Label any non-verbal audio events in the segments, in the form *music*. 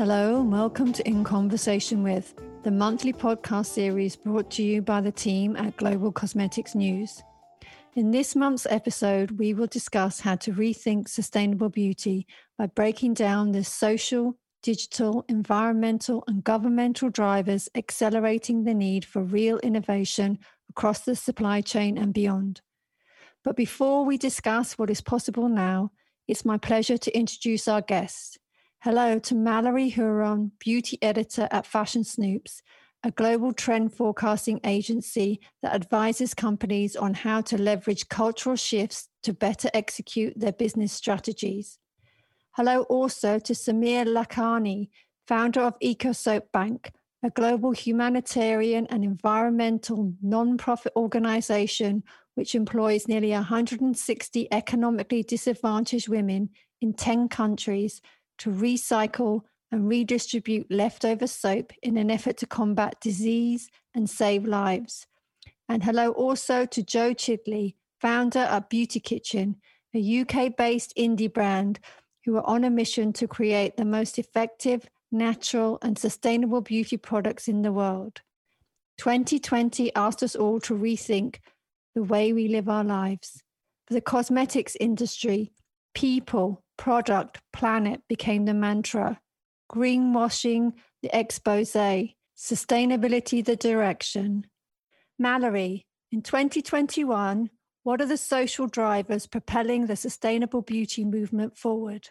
Hello, and welcome to In Conversation with, the monthly podcast series brought to you by the team at Global Cosmetics News. In this month's episode, we will discuss how to rethink sustainable beauty by breaking down the social, digital, environmental, and governmental drivers accelerating the need for real innovation across the supply chain and beyond. But before we discuss what is possible now, it's my pleasure to introduce our guest. Hello to Mallory Huron, beauty editor at Fashion Snoops, a global trend forecasting agency that advises companies on how to leverage cultural shifts to better execute their business strategies. Hello also to Samir Lakhani, founder of EcoSoap Bank, a global humanitarian and environmental non-profit organization which employs nearly 160 economically disadvantaged women in 10 countries to recycle and redistribute leftover soap in an effort to combat disease and save lives. And hello also to Jo Chidley, founder of Beauty Kitchen, a UK based indie brand who are on a mission to create the most effective, natural, and sustainable beauty products in the world. 2020 asked us all to rethink the way we live our lives. For the cosmetics industry, people, product, planet became the mantra, greenwashing the expose, sustainability the direction. Mallory, in 2021, what are the social drivers propelling the sustainable beauty movement forward?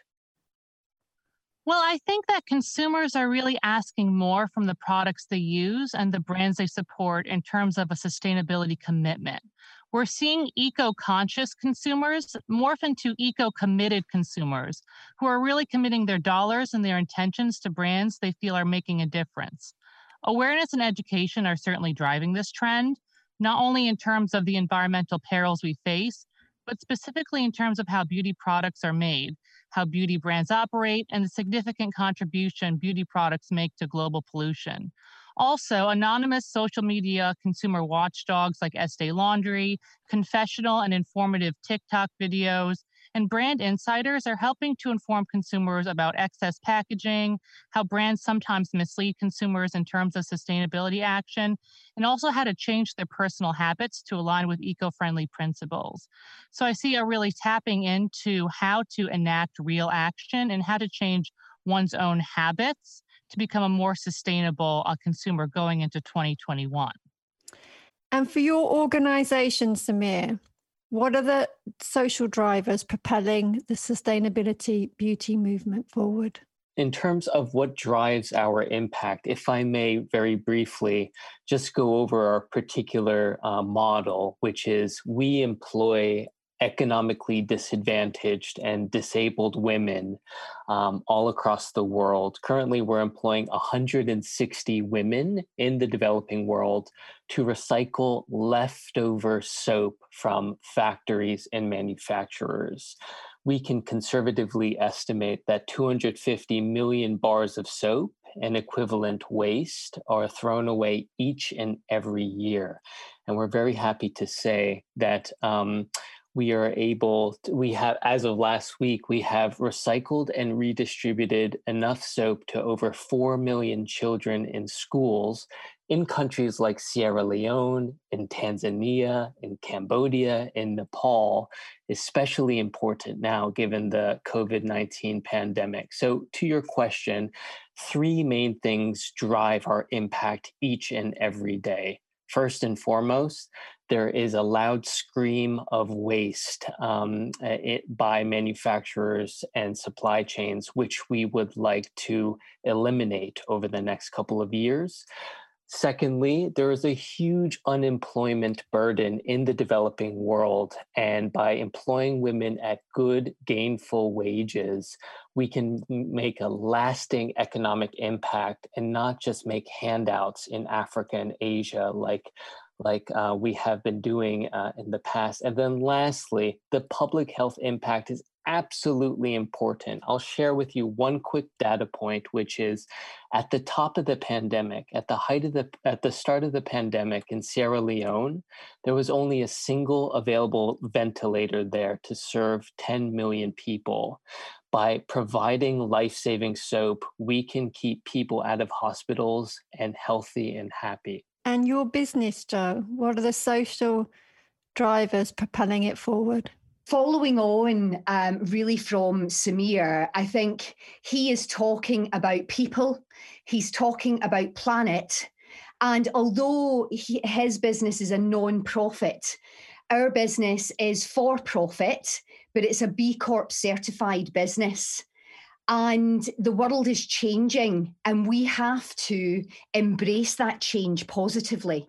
Well, I think that consumers are really asking more from the products they use and the brands they support in terms of a sustainability commitment. We're seeing eco conscious consumers morph into eco committed consumers who are really committing their dollars and their intentions to brands they feel are making a difference. Awareness and education are certainly driving this trend, not only in terms of the environmental perils we face, but specifically in terms of how beauty products are made, how beauty brands operate, and the significant contribution beauty products make to global pollution. Also, anonymous social media consumer watchdogs like Estee Laundry, confessional and informative TikTok videos, and brand insiders are helping to inform consumers about excess packaging, how brands sometimes mislead consumers in terms of sustainability action, and also how to change their personal habits to align with eco friendly principles. So I see a really tapping into how to enact real action and how to change one's own habits to become a more sustainable uh, consumer going into 2021. And for your organization, Samir, what are the social drivers propelling the sustainability beauty movement forward? In terms of what drives our impact, if I may very briefly just go over our particular uh, model, which is we employ economically disadvantaged and disabled women um, all across the world. Currently, we're employing 160 women in the developing world to recycle leftover soap from factories and manufacturers. We can conservatively estimate that 250 million bars of soap and equivalent waste are thrown away each and every year. And we're very happy to say that um, we are able to, we have as of last week we have recycled and redistributed enough soap to over 4 million children in schools in countries like Sierra Leone, in Tanzania, in Cambodia, in Nepal, especially important now given the COVID 19 pandemic. So, to your question, three main things drive our impact each and every day. First and foremost, there is a loud scream of waste um, it, by manufacturers and supply chains, which we would like to eliminate over the next couple of years. Secondly, there is a huge unemployment burden in the developing world. And by employing women at good, gainful wages, we can make a lasting economic impact and not just make handouts in Africa and Asia like like uh, we have been doing uh, in the past. And then lastly, the public health impact is absolutely important. I'll share with you one quick data point, which is at the top of the pandemic, at the height of the, at the start of the pandemic in Sierra Leone, there was only a single available ventilator there to serve 10 million people. by providing life saving soap, we can keep people out of hospitals and healthy and happy. And your business, Jo, what are the social drivers propelling it forward? Following on um, really from Samir, I think he is talking about people, he's talking about planet. And although he, his business is a non profit, our business is for profit, but it's a B Corp certified business and the world is changing and we have to embrace that change positively.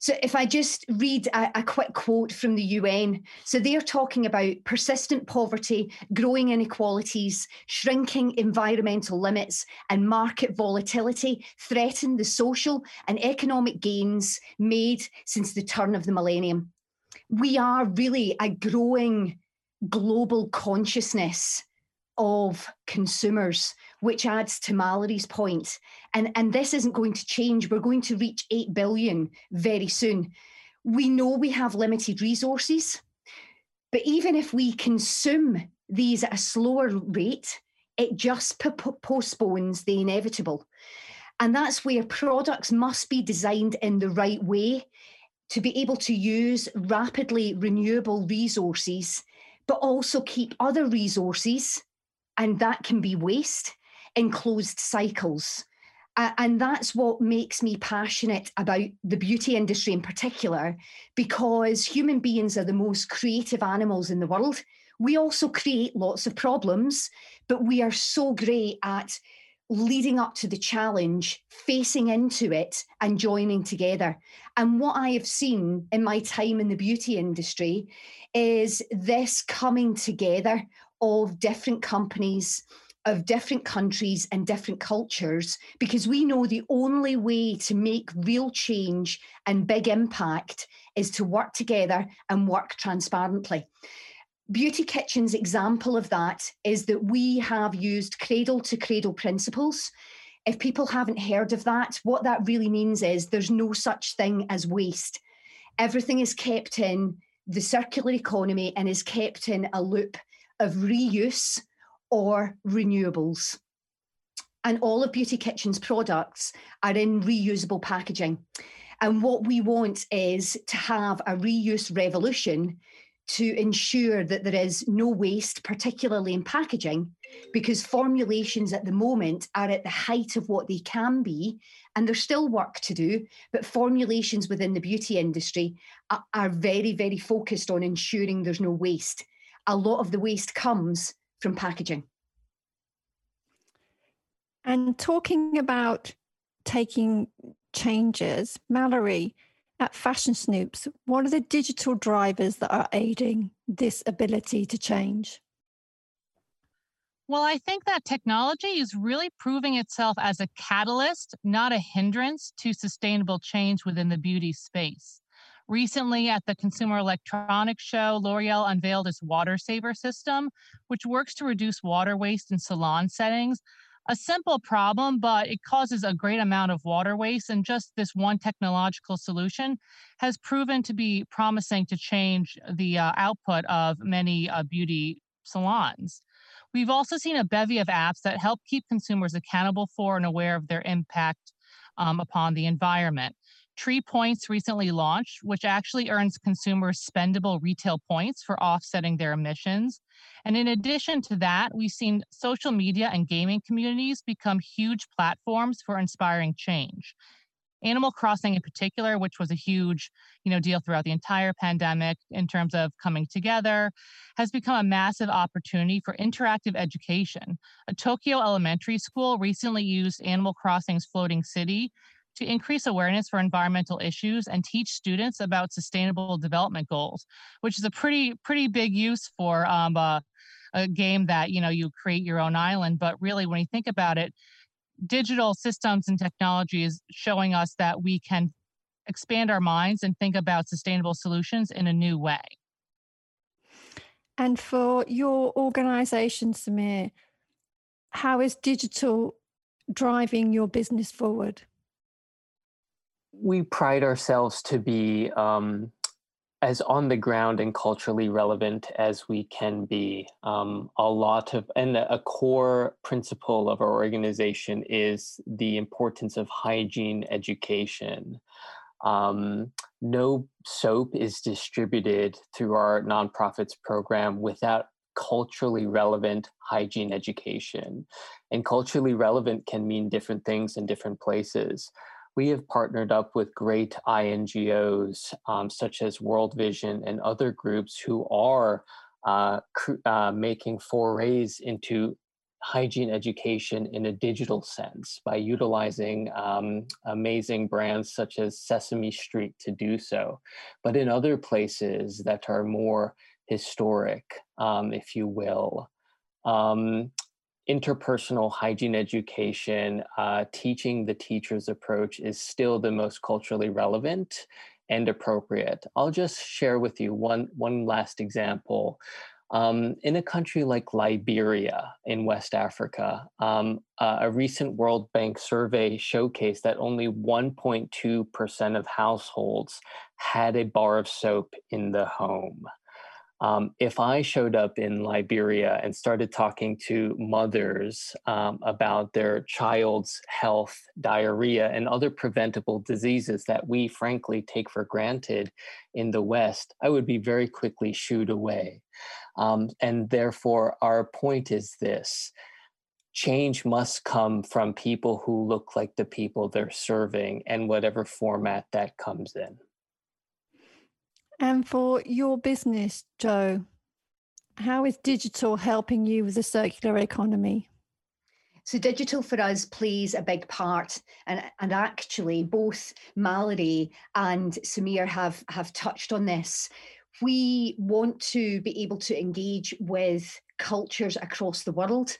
So if i just read a, a, quick quote from the un so they're talking about persistent poverty growing inequalities shrinking environmental limits and market volatility threaten the social and economic gains made since the turn of the millennium. We are really a growing global consciousness of consumers, which adds to Mallory's point. And, and this isn't going to change. We're going to reach 8 billion very soon. We know we have limited resources, but even if we consume these at a slower rate, it just p- postpones the inevitable. And that's where products must be designed in the right way to be able to use rapidly renewable resources, but also keep other resources and that can be waste in closed cycles. Uh, and that's what makes me passionate about the beauty industry in particular, because human beings are the most creative animals in the world. We also create lots of problems, but we are so great at leading up to the challenge, facing into it, and joining together. And what I have seen in my time in the beauty industry is this coming together of different companies of different countries and different cultures because we know the only way to make real change and big impact is to work together and work transparently. Beauty Kitchen's example of that is that we have used cradle to cradle principles. If people haven't heard of that, what that really means is there's no such thing as waste. Everything is kept in the circular economy and is kept in a loop of reuse or renewables. And all of Beauty Kitchen's products are in reusable packaging. And what we want is to have a reuse revolution to ensure that there is no waste, particularly in packaging, because formulations at the moment are at the height of what they can be, and there's still work to do. But formulations within the beauty industry are, are very, very focused on ensuring there's no waste a lot of the waste comes from packaging. And talking about taking changes, Mallory, at Fashion Snoops, what are the digital drivers that are aiding this ability to change? Well, I think that technology is really proving itself as a catalyst, not a hindrance to sustainable change within the beauty space. Recently, at the Consumer Electronics Show, L'Oreal unveiled its water saver system, which works to reduce water waste in salon settings. A simple problem, but it causes a great amount of water waste. And just this one technological solution has proven to be promising to change the uh, output of many uh, beauty salons. We've also seen a bevy of apps that help keep consumers accountable for and aware of their impact um, upon the environment. Tree Points recently launched, which actually earns consumers spendable retail points for offsetting their emissions. And in addition to that, we've seen social media and gaming communities become huge platforms for inspiring change. Animal Crossing in particular, which was a huge, you know, deal throughout the entire pandemic in terms of coming together, has become a massive opportunity for interactive education. A Tokyo elementary school recently used Animal Crossing's Floating City to increase awareness for environmental issues and teach students about sustainable development goals, which is a pretty pretty big use for um, a, a game that you know you create your own island. But really, when you think about it, digital systems and technology is showing us that we can expand our minds and think about sustainable solutions in a new way. And for your organization, Samir, how is digital driving your business forward? We pride ourselves to be um, as on the ground and culturally relevant as we can be. Um, a lot of, and a core principle of our organization is the importance of hygiene education. Um, no soap is distributed through our nonprofits program without culturally relevant hygiene education. And culturally relevant can mean different things in different places we have partnered up with great INGOs um, such as World Vision and other groups who are uh, uh, making forays into hygiene education in a digital sense by utilizing um, amazing brands such as Sesame Street to do so. But in other places that are more historic, um, if you will, um, interpersonal hygiene education, uh, teaching the teacher's approach is still the most culturally relevant and appropriate. I'll just share with you one, one last example. Um, in a country like Liberia in West Africa, um, uh, a recent World Bank survey showcased that only 1.2% of households had a bar of soap in the home. Um, if I showed up in Liberia and started talking to mothers um, about their child's health, diarrhea, and other preventable diseases that we frankly take for granted in the West, I would be very quickly shooed away. Um, and therefore, our point is this change must come from people who look like the people they're serving and whatever format that comes in. And for your business, Jo, how is digital helping you with the circular economy? So digital for us plays a big part, and and actually both Mallory and Samir have have touched on this. We want to be able to engage with cultures across the world,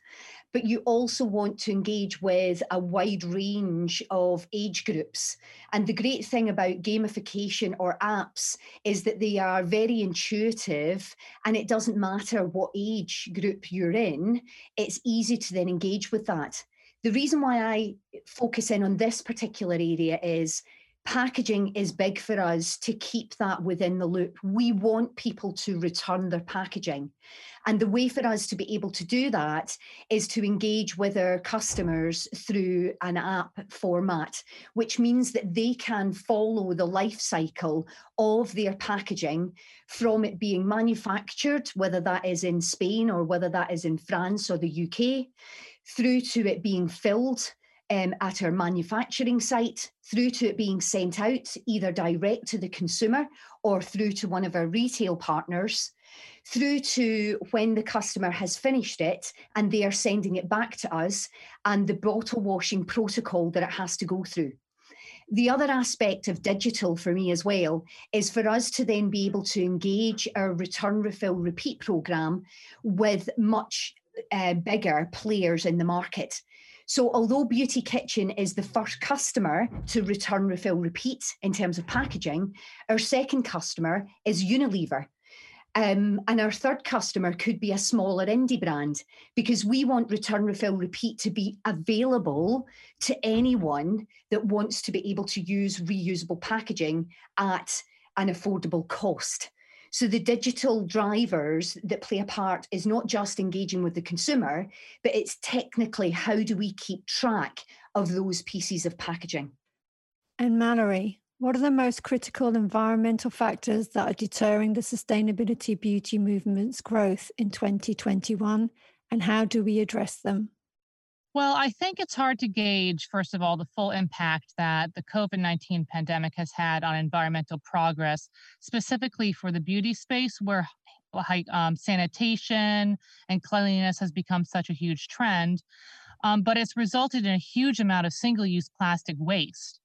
but you also want to engage with a wide range of age groups. And the great thing about gamification or apps is that they are very intuitive and it doesn't matter what age group you're in, it's easy to then engage with that. The reason why I focus in on this particular area is packaging is big for us to keep that within the loop. We want people to return their packaging. And the way for us to be able to do that is to engage with our customers through an app format, which means that they can follow the life cycle of their packaging from it being manufactured, whether that is in Spain or whether that is in France or the UK, through to it being filled um, at our manufacturing site through to it being sent out either direct to the consumer or through to one of our retail partners, through to when the customer has finished it and they are sending it back to us and the bottle washing protocol that it has to go through. The other aspect of digital for me as well is for us to then be able to engage our return, refill, repeat program with much uh, bigger players in the market. So, although Beauty Kitchen is the first customer to return, refill, repeat in terms of packaging, our second customer is Unilever. Um, and our third customer could be a smaller indie brand because we want return, refill, repeat to be available to anyone that wants to be able to use reusable packaging at an affordable cost. So the digital drivers that play a part is not just engaging with the consumer, but it's technically how do we keep track of those pieces of packaging. And Mallory, what are the most critical environmental factors that are deterring the sustainability beauty movement's growth in 2021, and how do we address them? Well, I think it's hard to gauge, first of all, the full impact that the COVID 19 pandemic has had on environmental progress, specifically for the beauty space, where um, sanitation and cleanliness has become such a huge trend. Um, but it's resulted in a huge amount of single use plastic waste.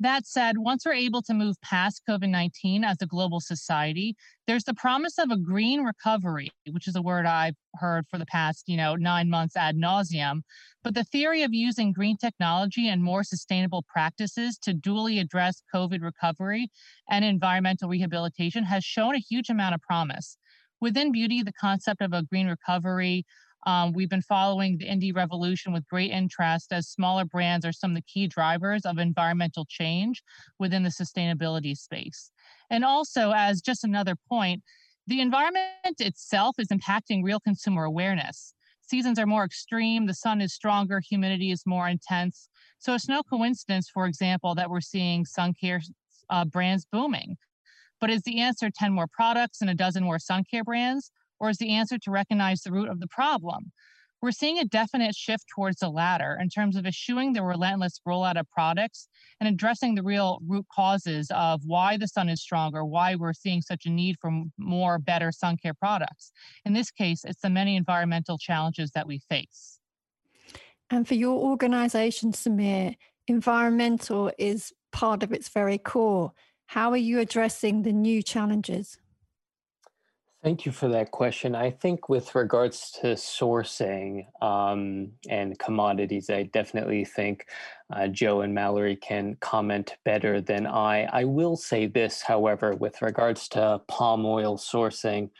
That said, once we're able to move past COVID 19 as a global society, there's the promise of a green recovery, which is a word I've heard for the past, you know, nine months ad nauseum. But the theory of using green technology and more sustainable practices to dually address COVID recovery and environmental rehabilitation has shown a huge amount of promise. Within beauty, the concept of a green recovery Um, we've been following the indie revolution with great interest as smaller brands are some of the key drivers of environmental change within the sustainability space. And also, as just another point, the environment itself is impacting real consumer awareness. Seasons are more extreme, the sun is stronger, humidity is more intense. So it's no coincidence, for example, that we're seeing sun care uh, brands booming. But is the answer 10 more products and a dozen more sun care brands? Or is the answer to recognize the root of the problem? We're seeing a definite shift towards the latter in terms of eschewing the relentless rollout of products and addressing the real root causes of why the sun is stronger, why we're seeing such a need for more better sun care products. In this case, it's the many environmental challenges that we face. And for your organization, Samir, environmental is part of its very core. How are you addressing the new challenges? Thank you for that question. I think with regards to sourcing um, and commodities, I definitely think uh, Jo and Mallory can comment better than I. I will say this, however, with regards to palm oil sourcing,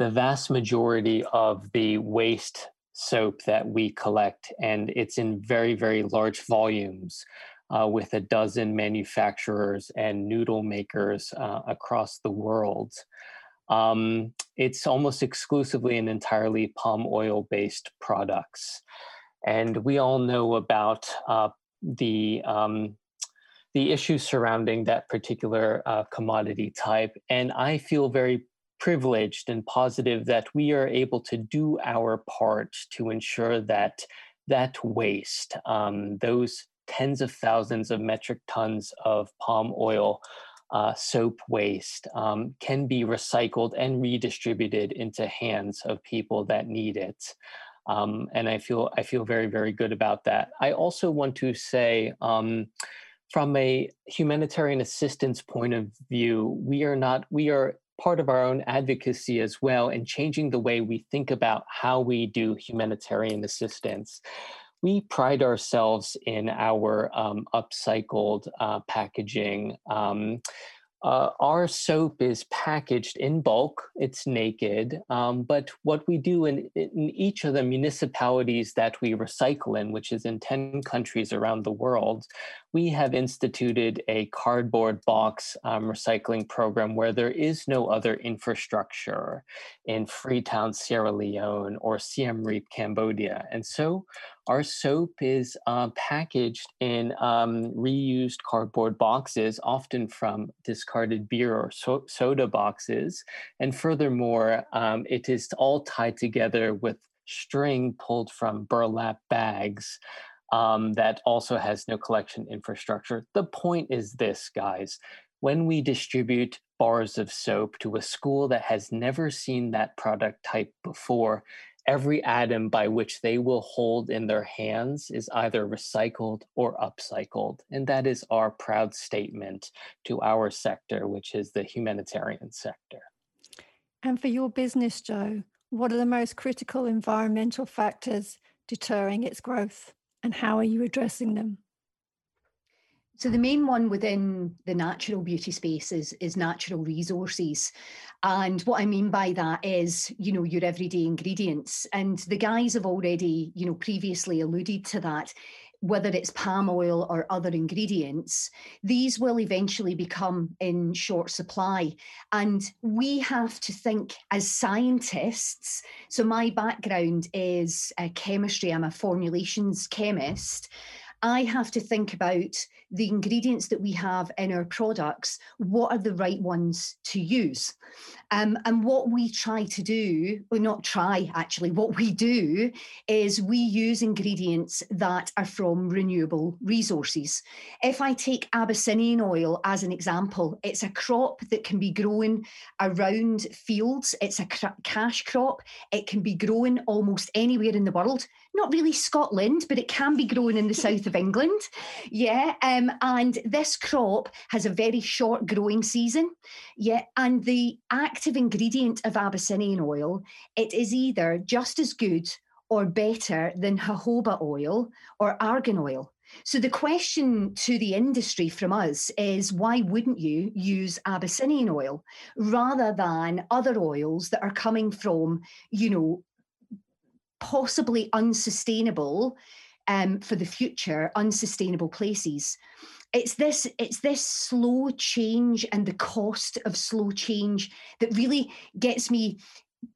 the vast majority of the waste soap that we collect, and it's in very, very large volumes. Uh, with a dozen manufacturers and noodle makers uh, across the world. Um, it's almost exclusively and entirely palm oil based products. And we all know about uh, the um, the issues surrounding that particular uh, commodity type. And I feel very privileged and positive that we are able to do our part to ensure that that waste, um, those tens of thousands of metric tons of palm oil, uh, soap waste um, can be recycled and redistributed into hands of people that need it. Um, and I feel I feel very very good about that. I also want to say. Um, from a humanitarian assistance point of view, we are not, we are part of our own advocacy as well and changing the way we think about how we do humanitarian assistance we pride ourselves in our um, upcycled uh, packaging. Um, uh, our soap is packaged in bulk, it's naked. Um, but what we do in, in each of the municipalities that we recycle in, which is in 10 countries around the world, we have instituted a cardboard box um, recycling program where there is no other infrastructure in Freetown, Sierra Leone, or Siem Reap, Cambodia. And so our soap is uh, packaged in um, reused cardboard boxes, often from discarded beer or so- soda boxes. And furthermore, um, it is all tied together with string pulled from burlap bags um, that also has no collection infrastructure. The point is this, guys. When we distribute bars of soap to a school that has never seen that product type before, every atom by which they will hold in their hands is either recycled or upcycled. And that is our proud statement to our sector, which is the humanitarian sector. And for your business, Jo, what are the most critical environmental factors deterring its growth? And how are you addressing them? So the main one within the natural beauty space is, is natural resources. And what I mean by that is, you know, your everyday ingredients. And the guys have already, you know, previously alluded to that whether it's palm oil or other ingredients, these will eventually become in short supply. And we have to think as scientists. So, my background is uh, chemistry, I'm a formulations chemist. I have to think about the ingredients that we have in our products, what are the right ones to use? Um, and what we try to do, or not try actually, what we do is we use ingredients that are from renewable resources. If I take Abyssinian oil as an example, it's a crop that can be grown around fields, it's a cash crop, it can be grown almost anywhere in the world not really Scotland, but it can be grown in the *laughs* south of England. Yeah. Um, and this crop has a very short growing season. Yeah. And the active ingredient of Abyssinian oil, it is either just as good or better than jojoba oil or argan oil. So the question to the industry from us is why wouldn't you use Abyssinian oil rather than other oils that are coming from, you know, possibly unsustainable um, for the future, unsustainable places. It's this, it's this slow change and the cost of slow change that really gets me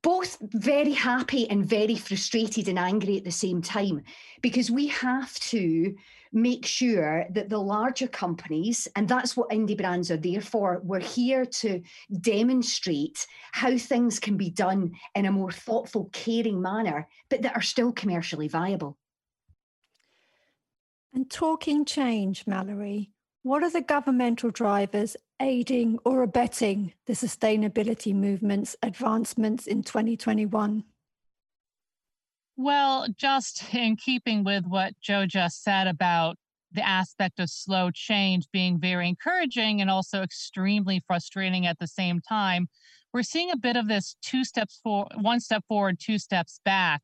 both very happy and very frustrated and angry at the same time because we have to make sure that the larger companies, and that's what indie brands are there for, we're here to demonstrate how things can be done in a more thoughtful, caring manner, but that are still commercially viable. And talking change, Mallory, what are the governmental drivers aiding or abetting the sustainability movement's advancements in 2021? Well, just in keeping with what Jo just said about the aspect of slow change being very encouraging and also extremely frustrating at the same time, we're seeing a bit of this two steps for one step forward, two steps back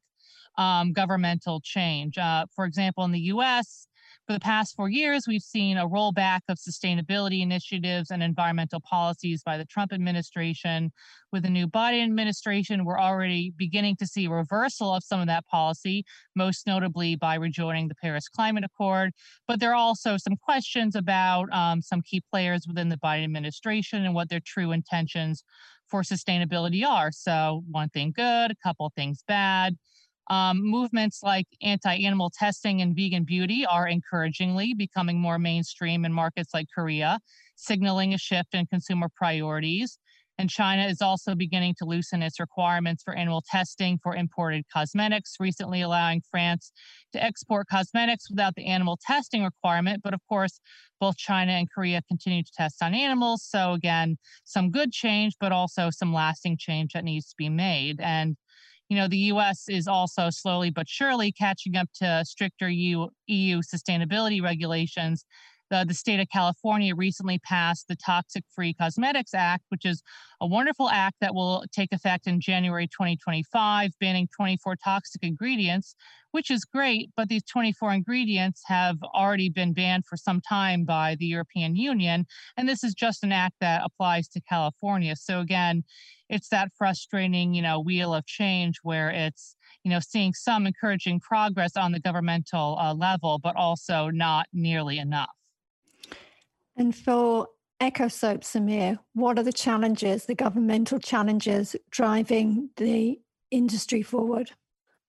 um, governmental change. Uh, for example, in the US, for the past four years, we've seen a rollback of sustainability initiatives and environmental policies by the Trump administration. With the new Biden administration, we're already beginning to see a reversal of some of that policy, most notably by rejoining the Paris Climate Accord. But there are also some questions about um, some key players within the Biden administration and what their true intentions for sustainability are. So, one thing good, a couple things bad. Um, movements like anti animal testing and vegan beauty are encouragingly becoming more mainstream in markets like Korea, signaling a shift in consumer priorities. And China is also beginning to loosen its requirements for animal testing for imported cosmetics, recently allowing France to export cosmetics without the animal testing requirement. But of course, both China and Korea continue to test on animals. So, again, some good change, but also some lasting change that needs to be made. And you know, the US is also slowly but surely catching up to stricter EU, EU sustainability regulations. The, the state of California recently passed the Toxic Free Cosmetics Act, which is a wonderful act that will take effect in January 2025, banning 24 toxic ingredients, which is great. But these 24 ingredients have already been banned for some time by the European Union. And this is just an act that applies to California. So, again, it's that frustrating, you know, wheel of change where it's, you know, seeing some encouraging progress on the governmental uh, level, but also not nearly enough. And for EcoSoap, Samir, what are the challenges, the governmental challenges driving the industry forward?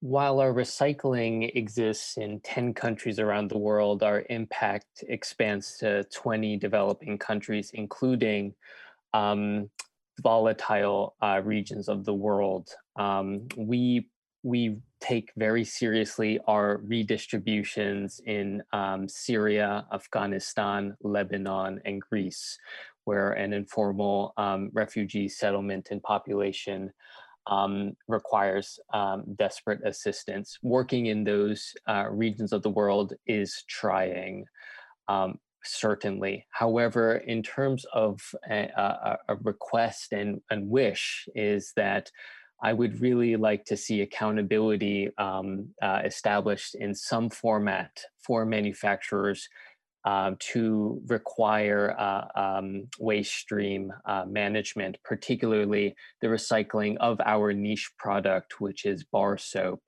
While our recycling exists in 10 countries around the world, our impact expands to 20 developing countries, including um, volatile uh, regions of the world. Um, we we take very seriously our redistributions in um, Syria, Afghanistan, Lebanon, and Greece, where an informal um, refugee settlement and population um, requires um, desperate assistance. Working in those uh, regions of the world is trying. Um, certainly. However, in terms of a, a, a request and, and, wish, is that I would really like to see accountability um, uh, established in some format for manufacturers uh, to require uh, um, waste stream uh, management, particularly the recycling of our niche product, which is bar soap.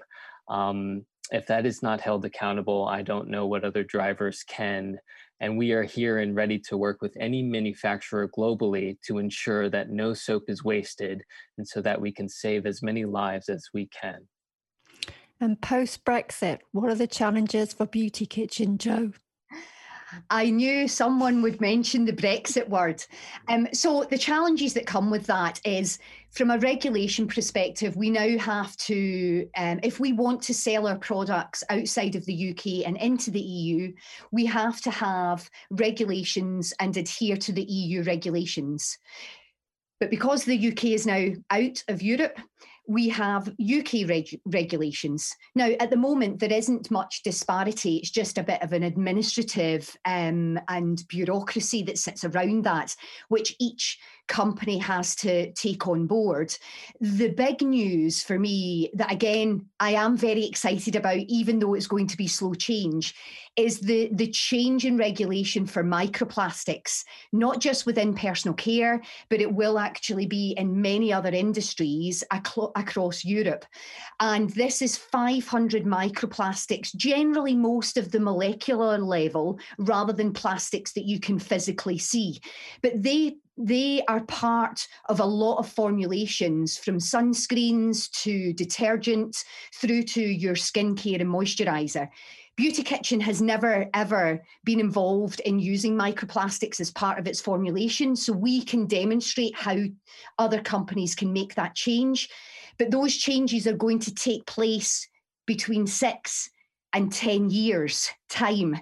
Um, if that is not held accountable, I don't know what other drivers can. And we are here and ready to work with any manufacturer globally to ensure that no soap is wasted and so that we can save as many lives as we can. And post Brexit, what are the challenges for Beauty Kitchen, Jo? I knew someone would mention the Brexit word. Um, so, the challenges that come with that is from a regulation perspective, we now have to, um, if we want to sell our products outside of the UK and into the EU, we have to have regulations and adhere to the EU regulations. But because the UK is now out of Europe, we have UK reg- regulations. Now, at the moment, there isn't much disparity. It's just a bit of an administrative um, and bureaucracy that sits around that, which each company has to take on board. The big news for me, that again, I am very excited about, even though it's going to be slow change, is the, the change in regulation for microplastics, not just within personal care, but it will actually be in many other industries, across Europe. And this is 500 microplastics, generally most of the molecular level, rather than plastics that you can physically see. But they they are part of a lot of formulations from sunscreens to detergent through to your skincare and moisturizer. Beauty Kitchen has never ever been involved in using microplastics as part of its formulation. So we can demonstrate how other companies can make that change. But those changes are going to take place between six and 10 years time.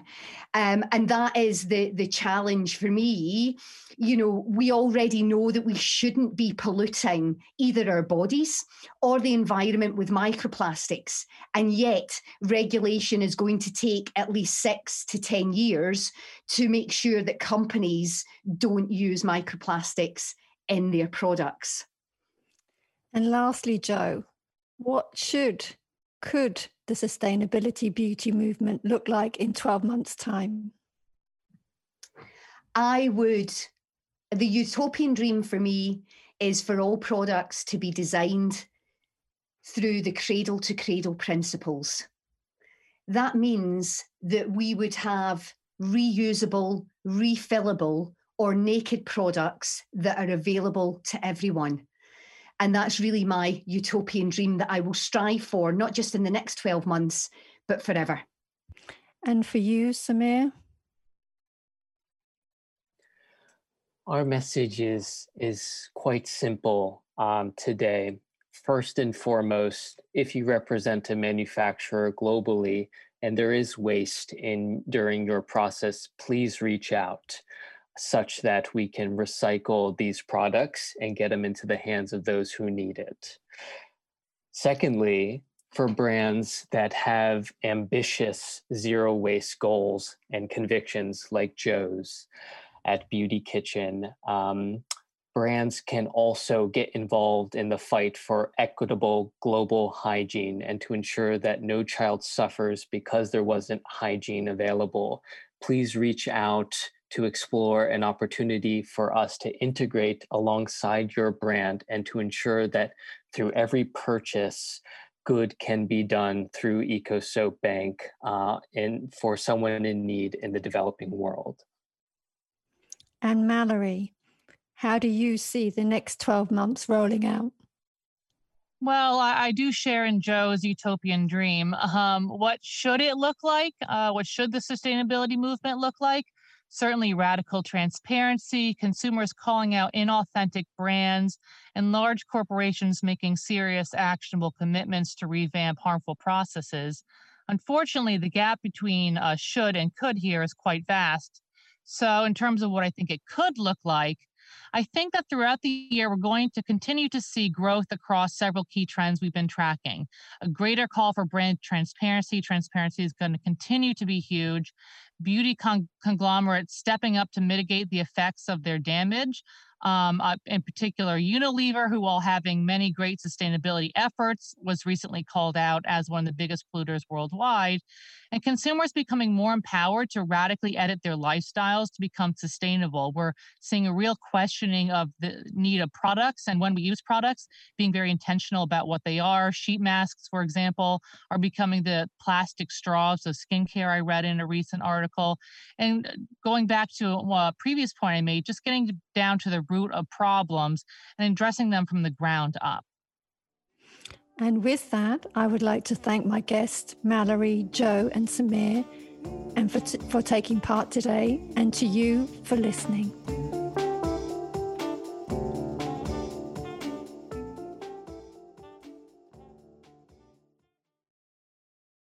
Um, and that is the the challenge for me. You know we already know that we shouldn't be polluting either our bodies or the environment with microplastics. And yet regulation is going to take at least 6 to 10 years to make sure that companies don't use microplastics in their products. And lastly Jo what should could the sustainability beauty movement look like in 12 months' time? I would, the utopian dream for me is for all products to be designed through the cradle to cradle principles. That means that we would have reusable, refillable, or naked products that are available to everyone. And that's really my utopian dream that I will strive for, not just in the next 12 months, but forever. And for you, Samir? Our message is, is quite simple um, today. First and foremost, if you represent a manufacturer globally and there is waste in during your process, please reach out such that we can recycle these products and get them into the hands of those who need it. Secondly, for brands that have ambitious zero waste goals and convictions like Jo's at Beauty Kitchen, um, brands can also get involved in the fight for equitable global hygiene and to ensure that no child suffers because there wasn't hygiene available. Please reach out to explore an opportunity for us to integrate alongside your brand and to ensure that through every purchase, good can be done through Eco Soap Bank uh, and for someone in need in the developing world. And Mallory, how do you see the next 12 months rolling out? Well, I, I, do share in Jo's utopian dream. Um, what should it look like? Uh, what should the sustainability movement look like? Certainly radical transparency, consumers calling out inauthentic brands, and large corporations making serious actionable commitments to revamp harmful processes. Unfortunately, the gap between uh, should and could here is quite vast. So, in terms of what I think it could look like, I think that throughout the year, we're going to continue to see growth across several key trends we've been tracking. A greater call for brand transparency. Transparency is going to continue to be huge beauty con- conglomerates stepping up to mitigate the effects of their damage. Um, uh, in particular, Unilever, who while having many great sustainability efforts, was recently called out as one of the biggest polluters worldwide and consumers becoming more empowered to radically edit their lifestyles to become sustainable. We're seeing a real questioning of the need of products and when we use products, being very intentional about what they are. Sheet masks, for example, are becoming the plastic straws of skincare, I read in a recent article. And uh, going back to a previous point I made, just getting down to the root of problems and addressing them from the ground up. And with that, I would like to thank my guests, Mallory, Jo, and Samir, and for, t- for taking part today, and to you for listening.